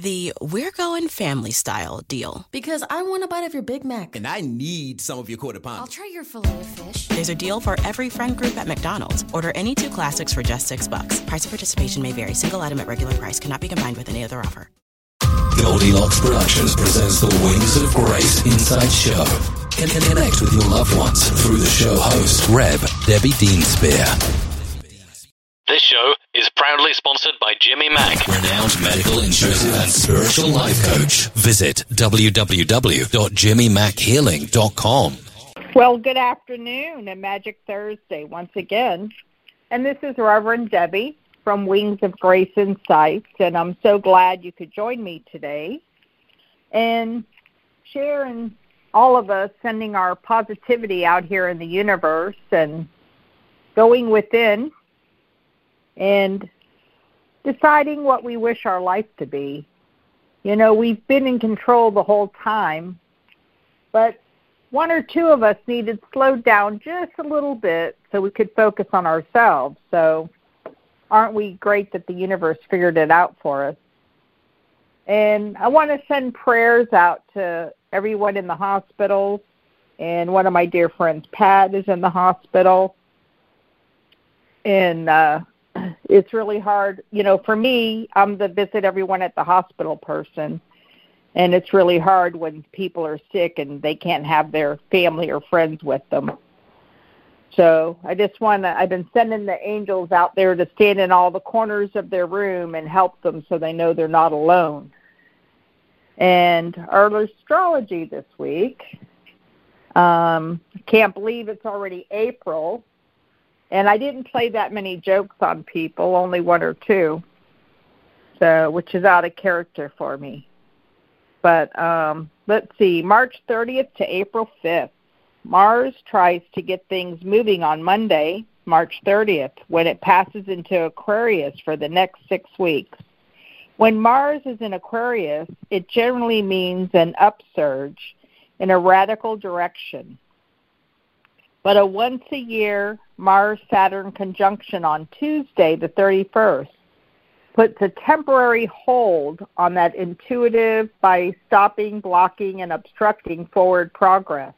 The We're Going Family Style deal. Because I want a bite of your Big Mac. And I need some of your quarter pound. I'll try your filet of fish. There's a deal for every friend group at McDonald's. Order any two classics for just six bucks. Price of participation may vary. Single item at regular price cannot be combined with any other offer. Goldilocks Productions presents the Wings of Grace Insights Show. Can connect with your loved ones through the show host, Reb Debbie Dean proudly sponsored by Jimmy Mack. Renowned medical, intuitive, and spiritual life coach. Visit www.jimmymackhealing.com. Well, good afternoon and Magic Thursday once again. And this is Reverend Debbie from Wings of Grace Insights, and I'm so glad you could join me today and share and all of us sending our positivity out here in the universe and going within and deciding what we wish our life to be. You know, we've been in control the whole time, but one or two of us needed slowed down just a little bit so we could focus on ourselves. So, aren't we great that the universe figured it out for us? And I want to send prayers out to everyone in the hospitals. And one of my dear friends, Pat, is in the hospital. And uh, it's really hard. You know, for me, I'm the visit everyone at the hospital person. And it's really hard when people are sick and they can't have their family or friends with them. So I just want to, I've been sending the angels out there to stand in all the corners of their room and help them so they know they're not alone. And our astrology this week, um, can't believe it's already April. And I didn't play that many jokes on people, only one or two. So, which is out of character for me. But um, let's see, March 30th to April 5th. Mars tries to get things moving on Monday, March 30th, when it passes into Aquarius for the next six weeks. When Mars is in Aquarius, it generally means an upsurge in a radical direction. But a once a year Mars Saturn conjunction on Tuesday, the 31st, puts a temporary hold on that intuitive by stopping, blocking, and obstructing forward progress.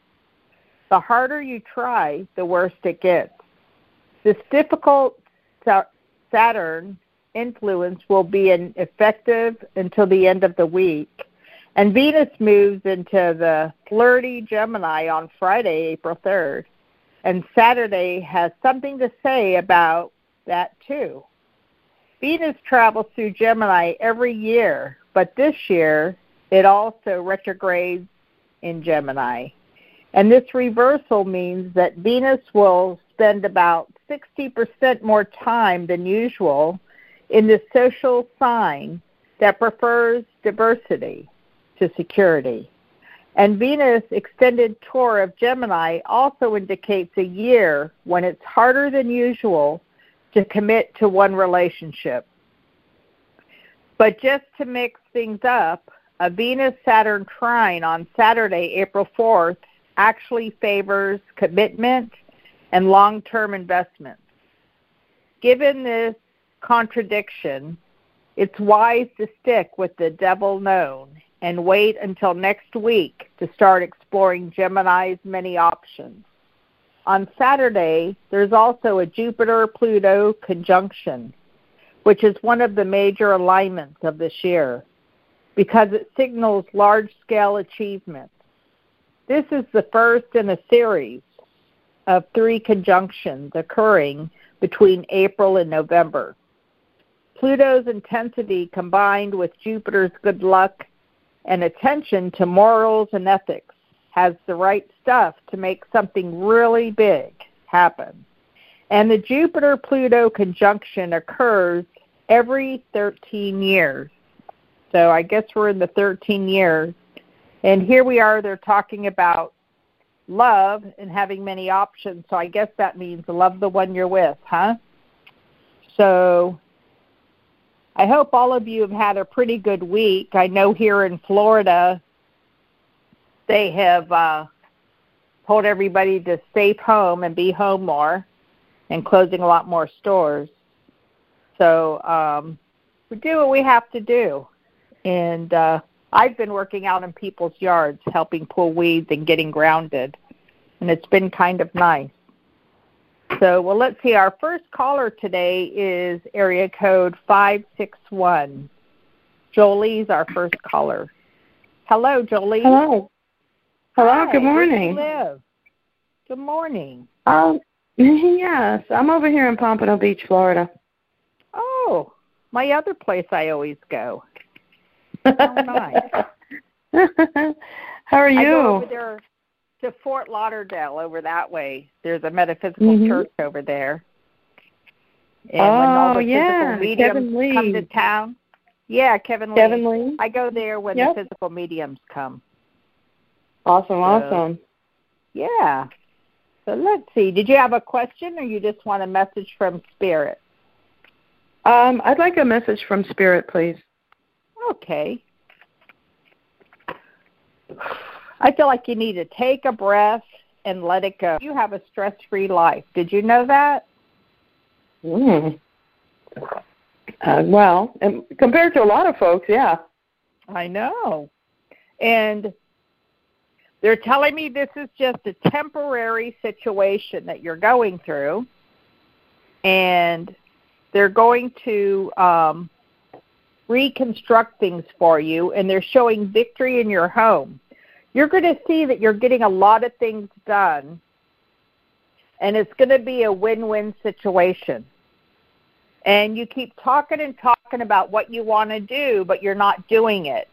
The harder you try, the worse it gets. This difficult Saturn influence will be effective until the end of the week. And Venus moves into the flirty Gemini on Friday, April 3rd. And Saturday has something to say about that too. Venus travels through Gemini every year, but this year it also retrogrades in Gemini. And this reversal means that Venus will spend about 60% more time than usual in the social sign that prefers diversity to security. And Venus' extended tour of Gemini also indicates a year when it's harder than usual to commit to one relationship. But just to mix things up, a Venus Saturn trine on Saturday, April 4th, actually favors commitment and long term investments. Given this contradiction, it's wise to stick with the devil known and wait until next week to start exploring Gemini's many options. On Saturday, there's also a Jupiter Pluto conjunction, which is one of the major alignments of this year because it signals large scale achievements. This is the first in a series of three conjunctions occurring between April and November. Pluto's intensity combined with Jupiter's good luck and attention to morals and ethics has the right stuff to make something really big happen. And the Jupiter Pluto conjunction occurs every 13 years. So I guess we're in the 13 years. And here we are, they're talking about love and having many options. So I guess that means love the one you're with, huh? So I hope all of you have had a pretty good week. I know here in Florida, they have uh, told everybody to stay home and be home more and closing a lot more stores. So um, we do what we have to do. And uh, I've been working out in people's yards, helping pull weeds and getting grounded. And it's been kind of nice. So, well, let's see. Our first caller today is area code 561. Jolie's our first caller. Hello, Jolie. Hello. Hello, Hi, good morning. Where do you live? Good morning. Um, yes, I'm over here in Pompano Beach, Florida. Oh, my other place I always go. Oh, nice. How are you? I go over there to Fort Lauderdale over that way. There's a metaphysical Mhm. church over there. And when all Oh, the yeah, physical Kevin mediums come Lee. to town. Yeah, Kevin Lee. Kevin Lee. I go there when Yep. the physical mediums come. Awesome, awesome. Yeah. So let's see. Did you have a question or you just want a message from spirit? Um, I'd like a message from Spirit, please. Okay. I feel like you need to take a breath and let it go. You have a stress free life. Did you know that? Mm. Uh, well, and compared to a lot of folks, yeah. I know. And they're telling me this is just a temporary situation that you're going through. And they're going to um, reconstruct things for you, and they're showing victory in your home. You're going to see that you're getting a lot of things done, and it's going to be a win win situation. And you keep talking and talking about what you want to do, but you're not doing it.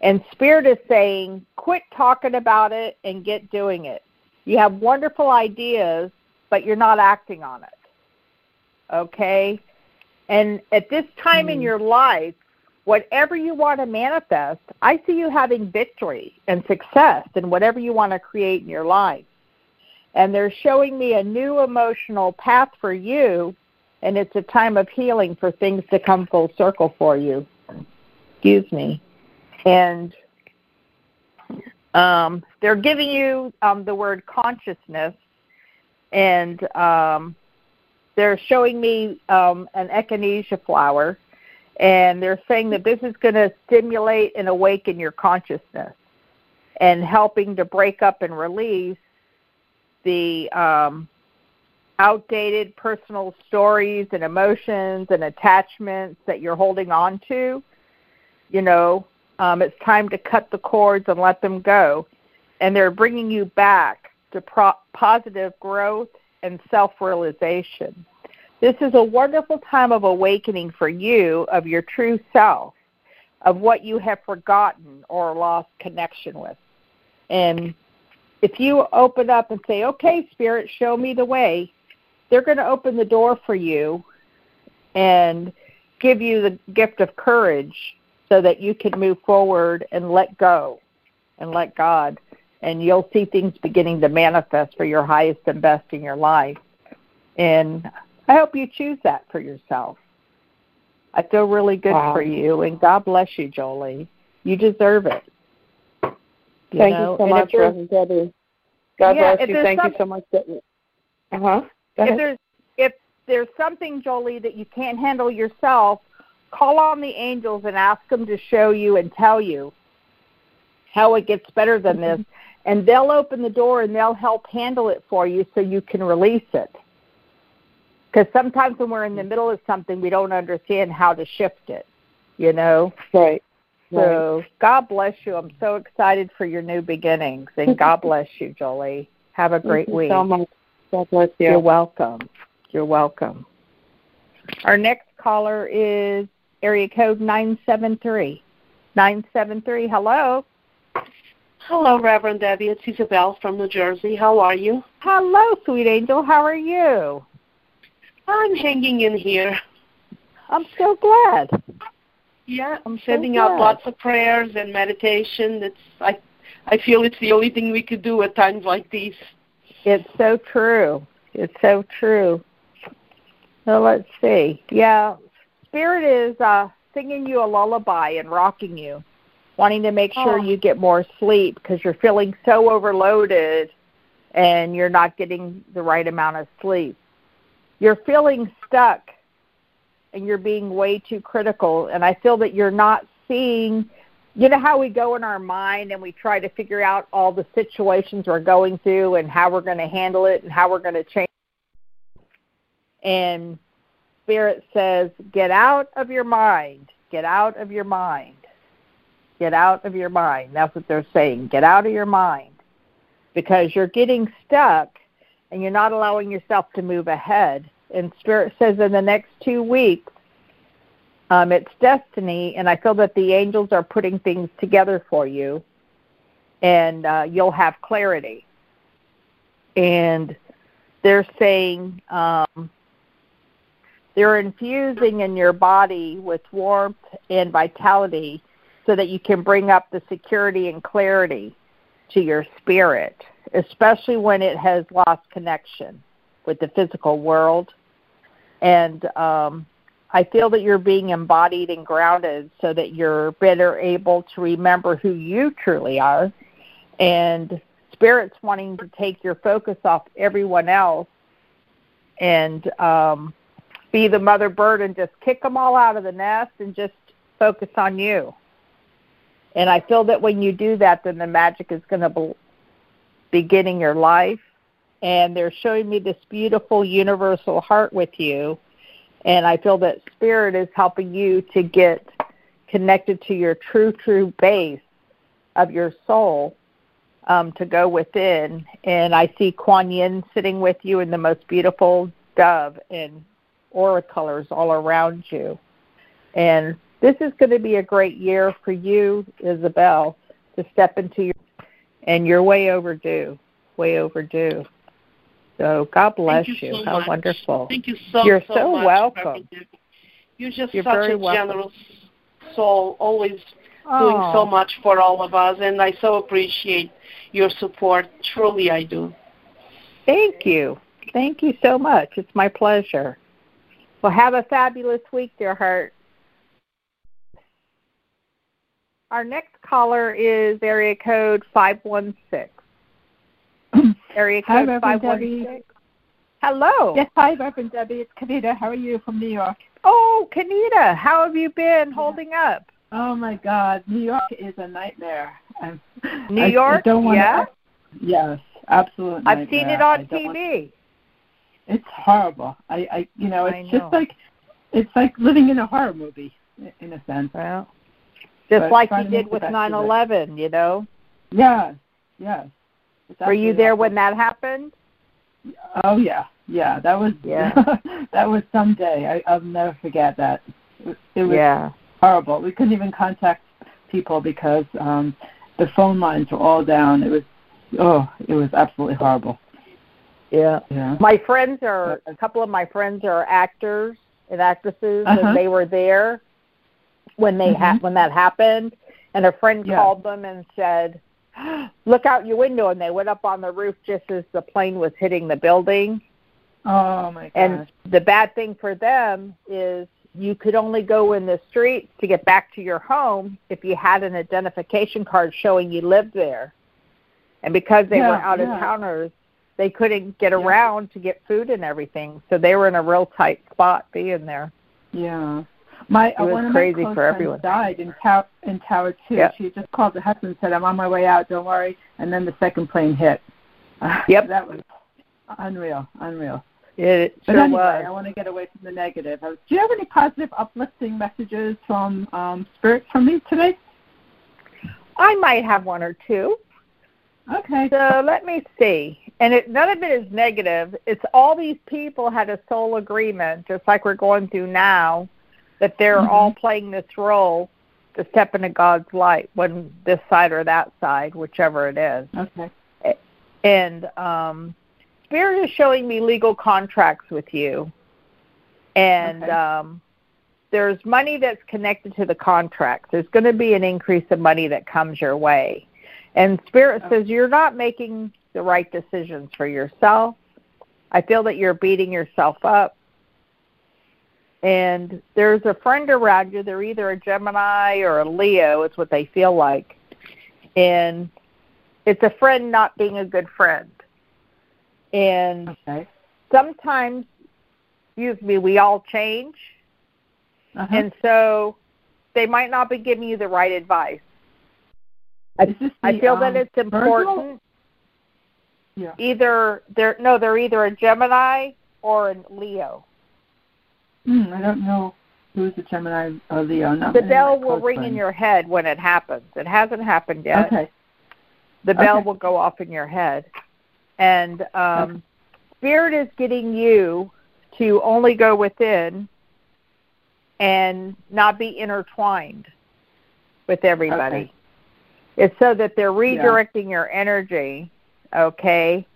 And Spirit is saying, quit talking about it and get doing it. You have wonderful ideas, but you're not acting on it. Okay? And at this time in mm. your life, whatever you want to manifest, I see you having victory and success in whatever you want to create in your life. And they're showing me a new emotional path for you, and it's a time of healing for things to come full circle for you. Excuse me. And um, they're giving you um, the word consciousness, and um, they're showing me um, an echinacea flower, and they're saying that this is going to stimulate and awaken your consciousness and helping to break up and release the um, outdated personal stories and emotions and attachments that you're holding on to. You know, um, it's time to cut the cords and let them go. And they're bringing you back to pro- positive growth and self realization. This is a wonderful time of awakening for you of your true self, of what you have forgotten or lost connection with. And if you open up and say, okay, Spirit, show me the way, they're going to open the door for you and give you the gift of courage so that you can move forward and let go and let God, and you'll see things beginning to manifest for your highest and best in your life. And I hope you choose that for yourself. I feel really good wow. for you, and God bless you, Jolie. You deserve it. You Thank know? you so and much, Reverend Debbie. God yeah, bless you. Thank you so much. Uh huh. If there's if there's something, Jolie, that you can't handle yourself, call on the angels and ask them to show you and tell you how it gets better than this, mm-hmm. and they'll open the door and they'll help handle it for you so you can release it. Because sometimes when we're in the middle of something, we don't understand how to shift it. You know. Right. So God bless you. I'm so excited for your new beginnings, and God bless you, Jolie. Have a great Thank week. so much. God bless you. You're welcome. You're welcome. Our next caller is area code 973. 973, hello. Hello, Reverend Debbie. It's Isabel from New Jersey. How are you? Hello, sweet angel. How are you? I'm hanging in here. I'm so glad. Yeah, I'm sending so out lots of prayers and meditation. It's I I feel it's the only thing we could do at times like these. It's so true. It's so true. So let's see. Yeah, Spirit is uh, singing you a lullaby and rocking you, wanting to make sure oh. you get more sleep because you're feeling so overloaded and you're not getting the right amount of sleep. You're feeling stuck and you're being way too critical. And I feel that you're not seeing you know how we go in our mind and we try to figure out all the situations we're going through and how we're going to handle it and how we're going to change. And spirit says get out of your mind. Get out of your mind. Get out of your mind. That's what they're saying. Get out of your mind. Because you're getting stuck and you're not allowing yourself to move ahead and spirit says in the next two weeks um, it's destiny, and I feel that the angels are putting things together for you, and uh, you'll have clarity. And they're saying um, they're infusing in your body with warmth and vitality so that you can bring up the security and clarity to your spirit, especially when it has lost connection with the physical world. And um, I feel that you're being embodied and grounded so that you're better able to remember who you truly are. And Spirit's wanting to take your focus off everyone else and um, be the mother bird and just kick them all out of the nest and just focus on you. And I feel that when you do that, then the magic is going to beginning your life. And they're showing me this beautiful universal heart with you and I feel that spirit is helping you to get connected to your true, true base of your soul um, to go within. And I see Kuan Yin sitting with you in the most beautiful dove and aura colors all around you. And this is going to be a great year for you, Isabel, to step into your, and you're way overdue, way overdue. So God bless you. you. So How much. wonderful. Thank you so much. You're so, so much, welcome. You're just You're such a welcome. generous soul, always oh. doing so oh. much for all of us, and I so appreciate your support. Truly, I do. Thank you. Thank you so much. It's my pleasure. Well, have a fabulous week, dear heart. Our next caller is area code 516. area Hi, code Reverend 516. Debbie. Hello. Yes, hi, Reverend Debbie. It's Kanita. How are you from New York? Oh, Kanita, how have you been holding up? Oh my God, New York is a nightmare. I'm, New I, York? I yeah. Yes, absolutely. I've seen it on TV. Want, it's horrible. I, I, you know, it's know. just like it's like living in a horror movie, in a sense. Well, just But like you did with the best of it. 9/11, you know. Yes, yes. Were you there when that happened? Oh yeah, yeah. That was Yeah. that was some day. I, I'll never forget that. It, it was yeah. horrible. We couldn't even contact people because um the phone lines were all down. It was oh, it was absolutely horrible. Yeah. Yeah. My friends are a couple of my friends are actors and actresses, Uh-huh. and they were there when they ha- Mhm. when that happened. And a friend Yeah. called them and said, look out your window, and they went up on the roof just as the plane was hitting the building. Oh my god! And the bad thing for them is you could only go in the streets to get back to your home if you had an identification card showing you lived there. And because they Yeah, were out of yeah. towners, they couldn't get around to get food and everything. So they were in a real tight spot being there. Yeah. My It uh, was one of crazy my close for everyone. died in Tower in Tower Two. Yep. She just called her husband and said, "I'm on my way out. Don't worry." And then the second plane hit. Yep. that was unreal, unreal. It But sure anyway, was. I want to get away from the negative. Uh, Do you have any positive, uplifting messages from um, Spirit from me today? I might have one or two. Okay. So let me see. And it, none of it is negative. It's all these people had a soul agreement, just like we're going through now, that they're Mhm. all playing this role to step into God's light, one this side or that side, whichever it is. Okay. And um, Spirit is showing me legal contracts with you, and Okay. um, there's money that's connected to the contracts. There's going to be an increase of money that comes your way, and Spirit Okay. says you're not making the right decisions for yourself. I feel that you're beating yourself up. And there's a friend around you. They're either a Gemini or a Leo, It's what they feel like. And it's a friend not being a good friend. And Okay. sometimes, excuse me, we all change. Uh-huh. And so they might not be giving you the right advice. I the, feel that um, it's Virgil? important. Yeah. Either they're no, they're either a Gemini or a Leo. Hmm, I don't know who's the Gemini or Leo. Not The bell will ring in your head when it happens. It hasn't happened yet. Okay. The bell Okay. will go off in your head. And um spirit is getting you to only go within and not be intertwined with everybody. Okay. It's so that they're redirecting your energy, okay,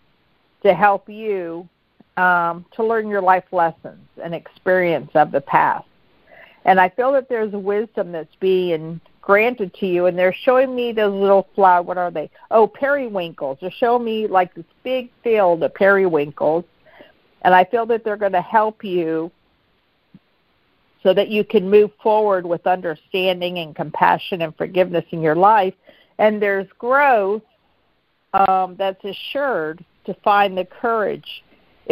to help you um, to learn your life lessons and experience of the past. And I feel that there's a wisdom that's being granted to you, and they're showing me those little flower. What are they? Oh, periwinkles. They're showing me like this big field of periwinkles, and I feel that they're going to help you so that you can move forward with understanding and compassion and forgiveness in your life. And there's growth um, that's assured to find the courage.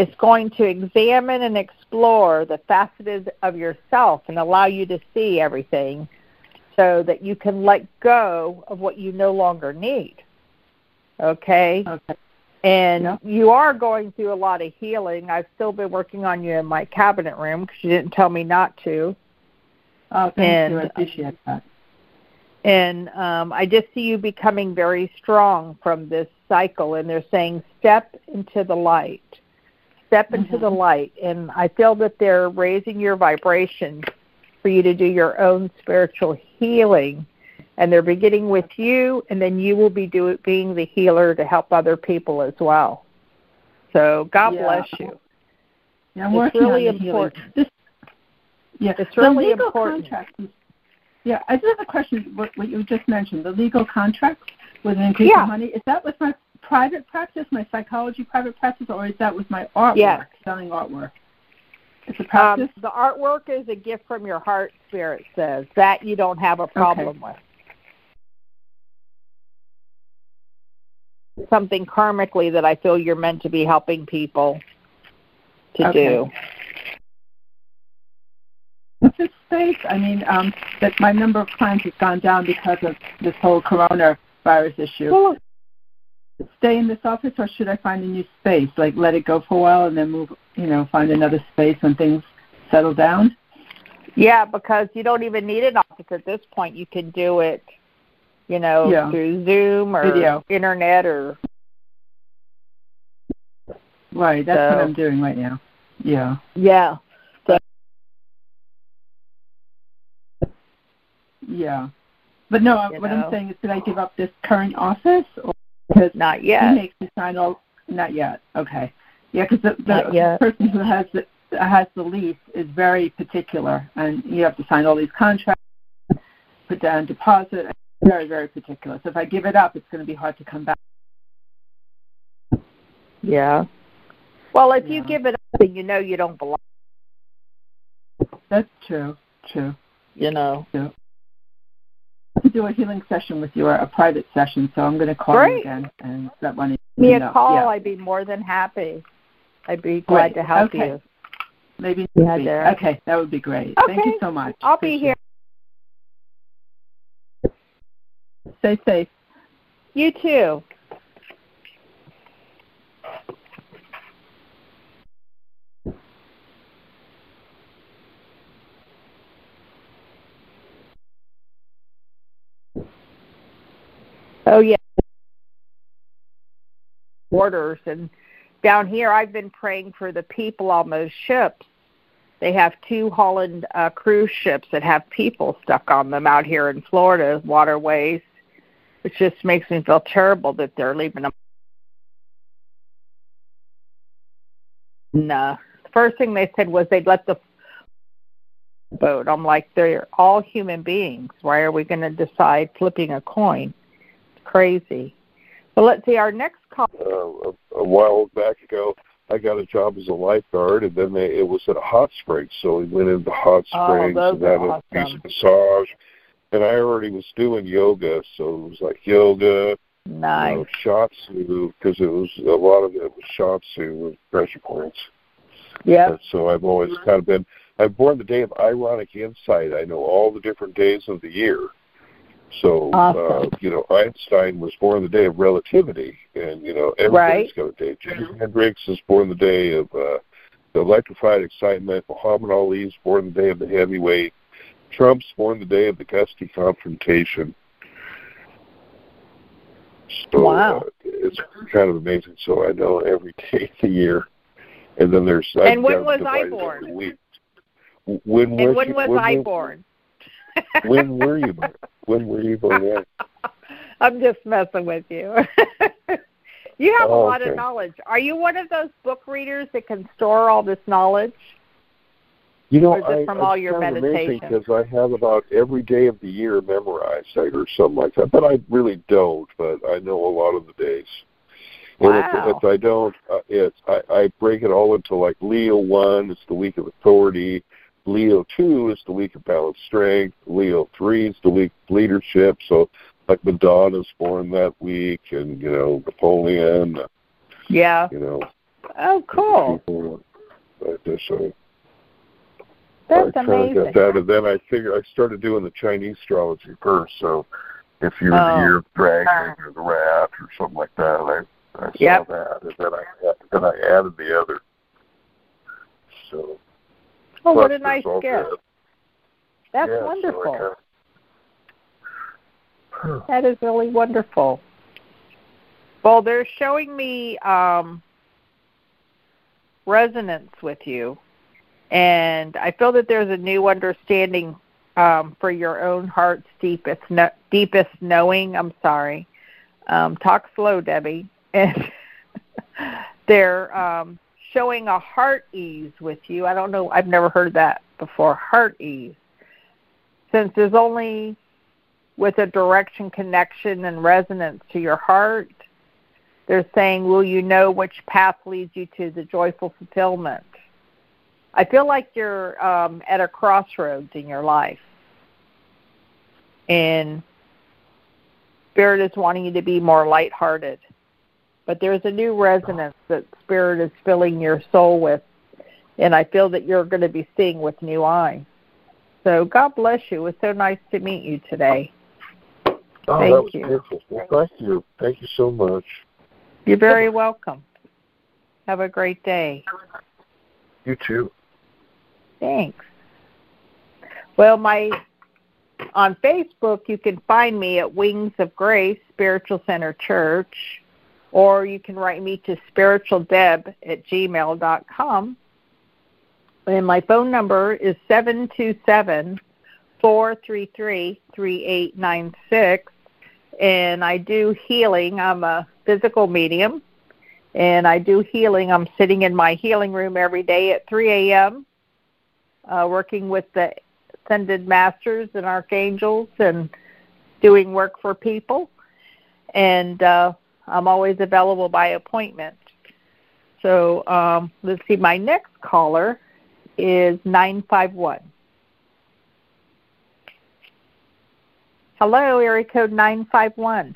It's going to examine and explore the facets of yourself and allow you to see everything so that you can let go of what you no longer need. Okay? Okay. And Yeah. you are going through a lot of healing. I've still been working on you in my cabinet room because you didn't tell me not to. Oh, thank And, you. I appreciate that. And um, I just see you becoming very strong from this cycle. And they're saying, step into the light. Step into the Mhm. light. And I feel that they're raising your vibration for you to do your own spiritual healing. And they're beginning with you, and then you will be do, being the healer to help other people as well. So God Yeah. bless you. Yeah, I'm It's really the important. This, yeah, It's the really legal important. contract yeah, I just have a question. What, what you just mentioned, the legal contract with an increase Yeah. of money, is that with my private practice, my psychology private practice, or is that with my artwork, Yes. selling artwork? It's a Um, the artwork is a gift from your heart, Spirit says. That you don't have a problem with. Something karmically that I feel you're meant to be helping people to Okay. do. What's this space? I mean, um, that my number of clients has gone down because of this whole coronavirus issue. Well, Stay in this office, or should I find a new space? Like let it go for a while and then move, you know, find another space when things settle down. yeah, because you don't even need an office at this point. You can do it, you know, Yeah. through Zoom or Video. internet or Right, that's So- what I'm doing right now. Yeah. yeah. So Yeah. But no, uh, You what know. I'm saying is, did I give up this current office, or because not he makes me sign all? Not yet. Okay. Yeah, because the, the yet. person who has the has the lease is very particular, and you have to sign all these contracts, put down deposit. Very, very particular. So if I give it up, it's going to be hard to come back. Yeah. Well, if yeah. you give it up, then you know you don't belong. That's true. True. You know. True. To do a healing session with you, or a private session, so I'm going to call Great. you again and let one. Me a know. call. Yeah. I'd be more than happy. I'd be glad Great. to help okay. you. Maybe Yeah. Okay, that would be great. Okay. Thank you so much. I'll be here. Stay safe. You too. Oh yeah. Borders and down here I've been praying for the people on those ships. They have two Holland uh, cruise ships that have people stuck on them out here in Florida waterways, which just makes me feel terrible that they're leaving them. And uh, the first thing they said was they'd let the boat. I'm like, they're all human beings. Why are we going to decide flipping a coin? Crazy. But let's see, our next call. Uh, a, a while back ago, I got a job as a lifeguard, and then they, it was at a hot spring. So we went into hot Oh, springs those and had are a piece of massage. And I already was doing yoga, so it was like yoga, Nice. you know, shiatsu, because it was a lot of it was shiatsu with pressure points. Yep. And so I've always kind of been. I'm born the day of ironic insight. I know all the different days of the year. So Awesome. uh, you know, Einstein was born the day of relativity, and you know everybody's Right. got a day. Jimi Hendrix is born the day of uh, the electrified excitement. Muhammad Ali is born the day of the heavyweight. Trump's born the day of the gusty confrontation. So Wow. uh, it's kind of amazing. So I know every day of the year, and then there's I've And when was I born? When and when was when, I born? When were you born? When were you born? I'm just messing with you. you have a Oh, lot okay. of knowledge. Are you one of those book readers that can store all this knowledge? You know, Or is it I, from it's all your kind meditation? because I have about every day of the year memorized or something like that. But I really don't. But I know a lot of the days. And Wow. if, if I don't, uh, it's I, I break it all into like Leo one It's the week of authority, Leo two is the week of balanced strength, Leo three is the week of leadership. So like Madonna's born that week, and you know Napoleon, uh, Yeah. you know Oh, cool. like this. So That's I amazing. that, and then I figured I started doing the Chinese astrology first. So if you're Oh. the year of dragon or the rat or something like that, I I saw Yep. that, and then I then I added the other. So Oh, what a nice gift. the- That's yeah, wonderful. That is really wonderful. Well, they're showing me um, resonance with you, and I feel that there's a new understanding um, for your own heart's deepest no- deepest knowing. I'm sorry. Um, talk slow, Debbie. And they're um, showing a heart ease with you. I don't know. I've never heard that before. Heart ease. Since there's only with a direction connection and resonance to your heart. They're saying, Will you know which path leads you to the joyful fulfillment? I feel like you're um, at a crossroads in your life. And Spirit is wanting you to be more lighthearted. But there's a new resonance that Spirit is filling your soul with. And I feel that you're going to be seeing with new eyes. So God bless you. It was so nice to meet you today. Oh, Thank that was you. beautiful. Well, thank you. Thank you so much. You're very welcome. Have a great day. You too. Thanks. Well, my on Facebook you can find me at Wings of Grace Spiritual Center Church, or you can write me to spiritualdeb at gmail dot com. And my phone number is seven two seven four three three three eight nine six. And I do healing. I'm a physical medium, and I do healing. I'm sitting in my healing room every day at 3 a.m uh, working with the ascended masters and archangels and doing work for people, and uh, I'm always available by appointment. So um, let's see, my next caller is 951. Hello, area code 951.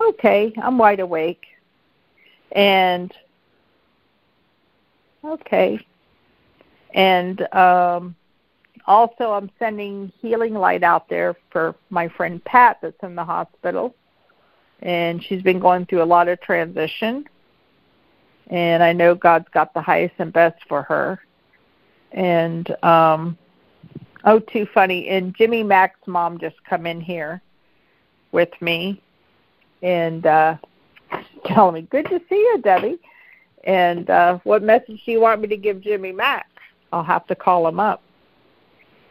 Okay, I'm wide awake. And okay. And um also I'm sending healing light out there for my friend Pat that's in the hospital. And she's been going through a lot of transition. And I know God's got the highest and best for her. And um oh too funny. And Jimmy Mack's mom just come in here with me and uh telling me, Good to see you, Debbie. And uh what message do you want me to give Jimmy Mack? I'll have to call him up.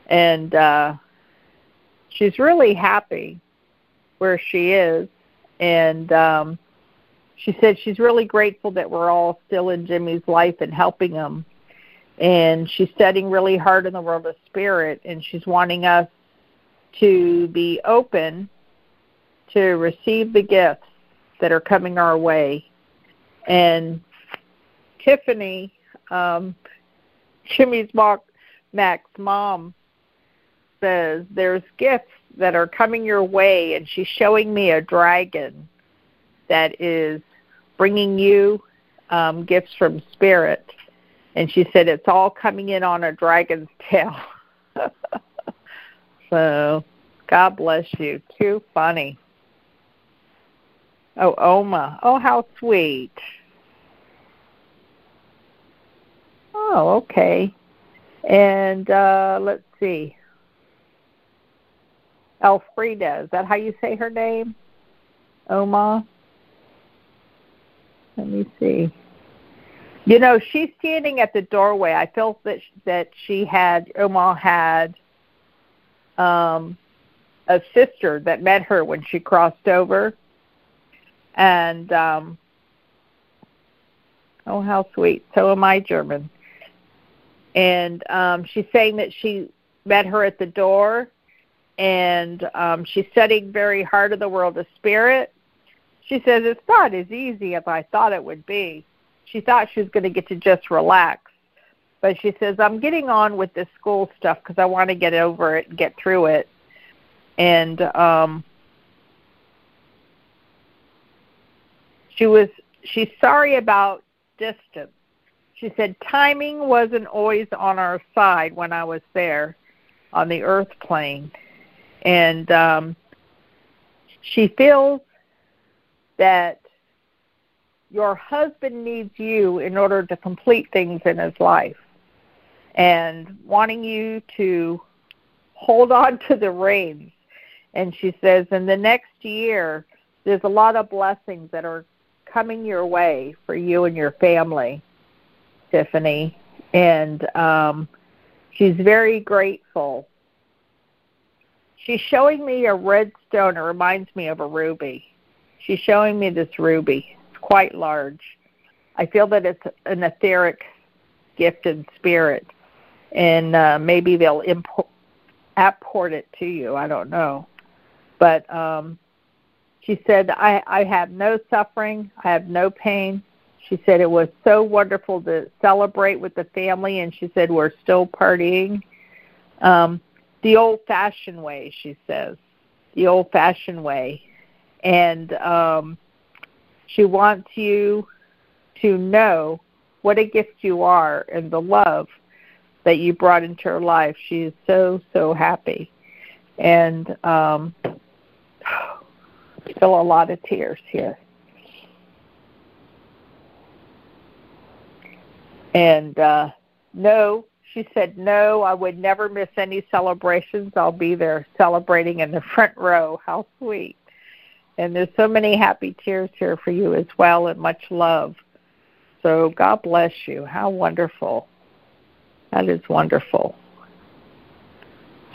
And uh she's really happy where she is and um she said she's really grateful that we're all still in Jimmy's life and helping him. And she's studying really hard in the world of spirit and she's wanting us to be open to receive the gifts that are coming our way. And Tiffany, um, Jimmy's Mack's mom, says there's gifts that are coming your way, and she's showing me a dragon that is bringing you um, gifts from spirit. And she said it's all coming in on a dragon's tail. so, God bless you. Too funny. Oh, Oma. Oh, how sweet. Oh, okay. And uh let's see. Elfrida, is that how you say her name? Oma? Let me see. You know, she's standing at the doorway. I felt that that she had Oma had um a sister that met her when she crossed over and um oh how sweet so am i german and um she's saying that she met her at the door and um she's studying very hard of the world of spirit she says it's not as easy as i thought it would be she thought she was going to get to just relax but she says i'm getting on with this school stuff because i want to get over it and get through it and um She was she's sorry about distance. She said timing wasn't always on our side when I was there on the earth plane. And um she feels that your husband needs you in order to complete things in his life and wanting you to hold on to the reins. And she says, in the next year, there's a lot of blessings that are coming your way for you and your family, Tiffany. And um, she's very grateful. She's showing me a red stone. It reminds me of a ruby. She's showing me this ruby. It's quite large. I feel that it's an etheric gift and spirit, and uh, maybe they'll import, apport it to you. I don't know, but um, she said, I, I have no suffering, I have no pain. She said it was so wonderful to celebrate with the family, and she said we're still partying. Um, the old fashioned way, she says, the old fashioned way. And um, she wants you to know what a gift you are and the love that you brought into her life. She is so, so happy. And um, still a lot of tears here. And uh, no, she said, no, I would never miss any celebrations. I'll be there celebrating in the front row. How sweet. And there's so many happy tears here for you as well and much love. So God bless you. How wonderful. That is wonderful.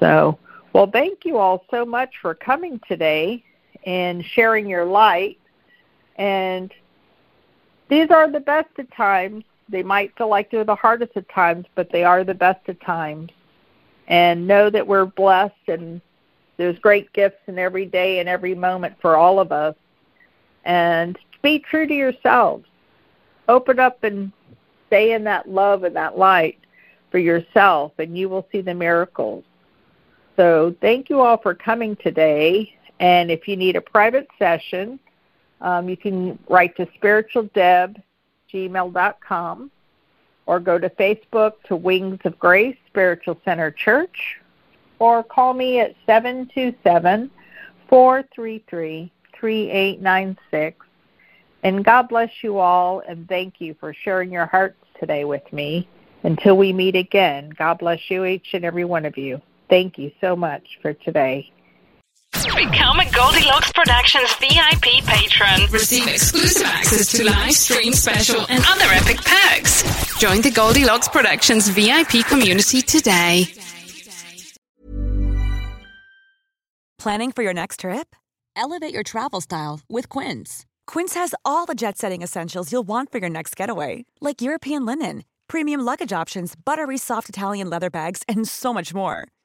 So, well, thank you all so much for coming today and sharing your light. And these are the best of times They might feel like they're the hardest at times, but they are the best at times. And know that we're blessed and there's great gifts in every day and every moment for all of us. And be true to yourselves. Open up and stay in that love and that light for yourself, and you will see the miracles. So, thank you all for coming today. And if you need a private session, um, you can write to spiritualdeb@gmail.com or go to Facebook to Wings of Grace Spiritual Center Church or call me at 727 433 3896. And God bless you all and thank you for sharing your hearts today with me. Until we meet again, God bless you, each and every one of you. Thank you so much for today. Become a Goldilocks Productions VIP patron. Receive exclusive access to live stream special and other epic perks. Join the Goldilocks Productions VIP community today. Planning for your next trip? Elevate your travel style with Quince. Quince has all the jet setting essentials you'll want for your next getaway, like European linen, premium luggage options, buttery soft Italian leather bags, and so much more.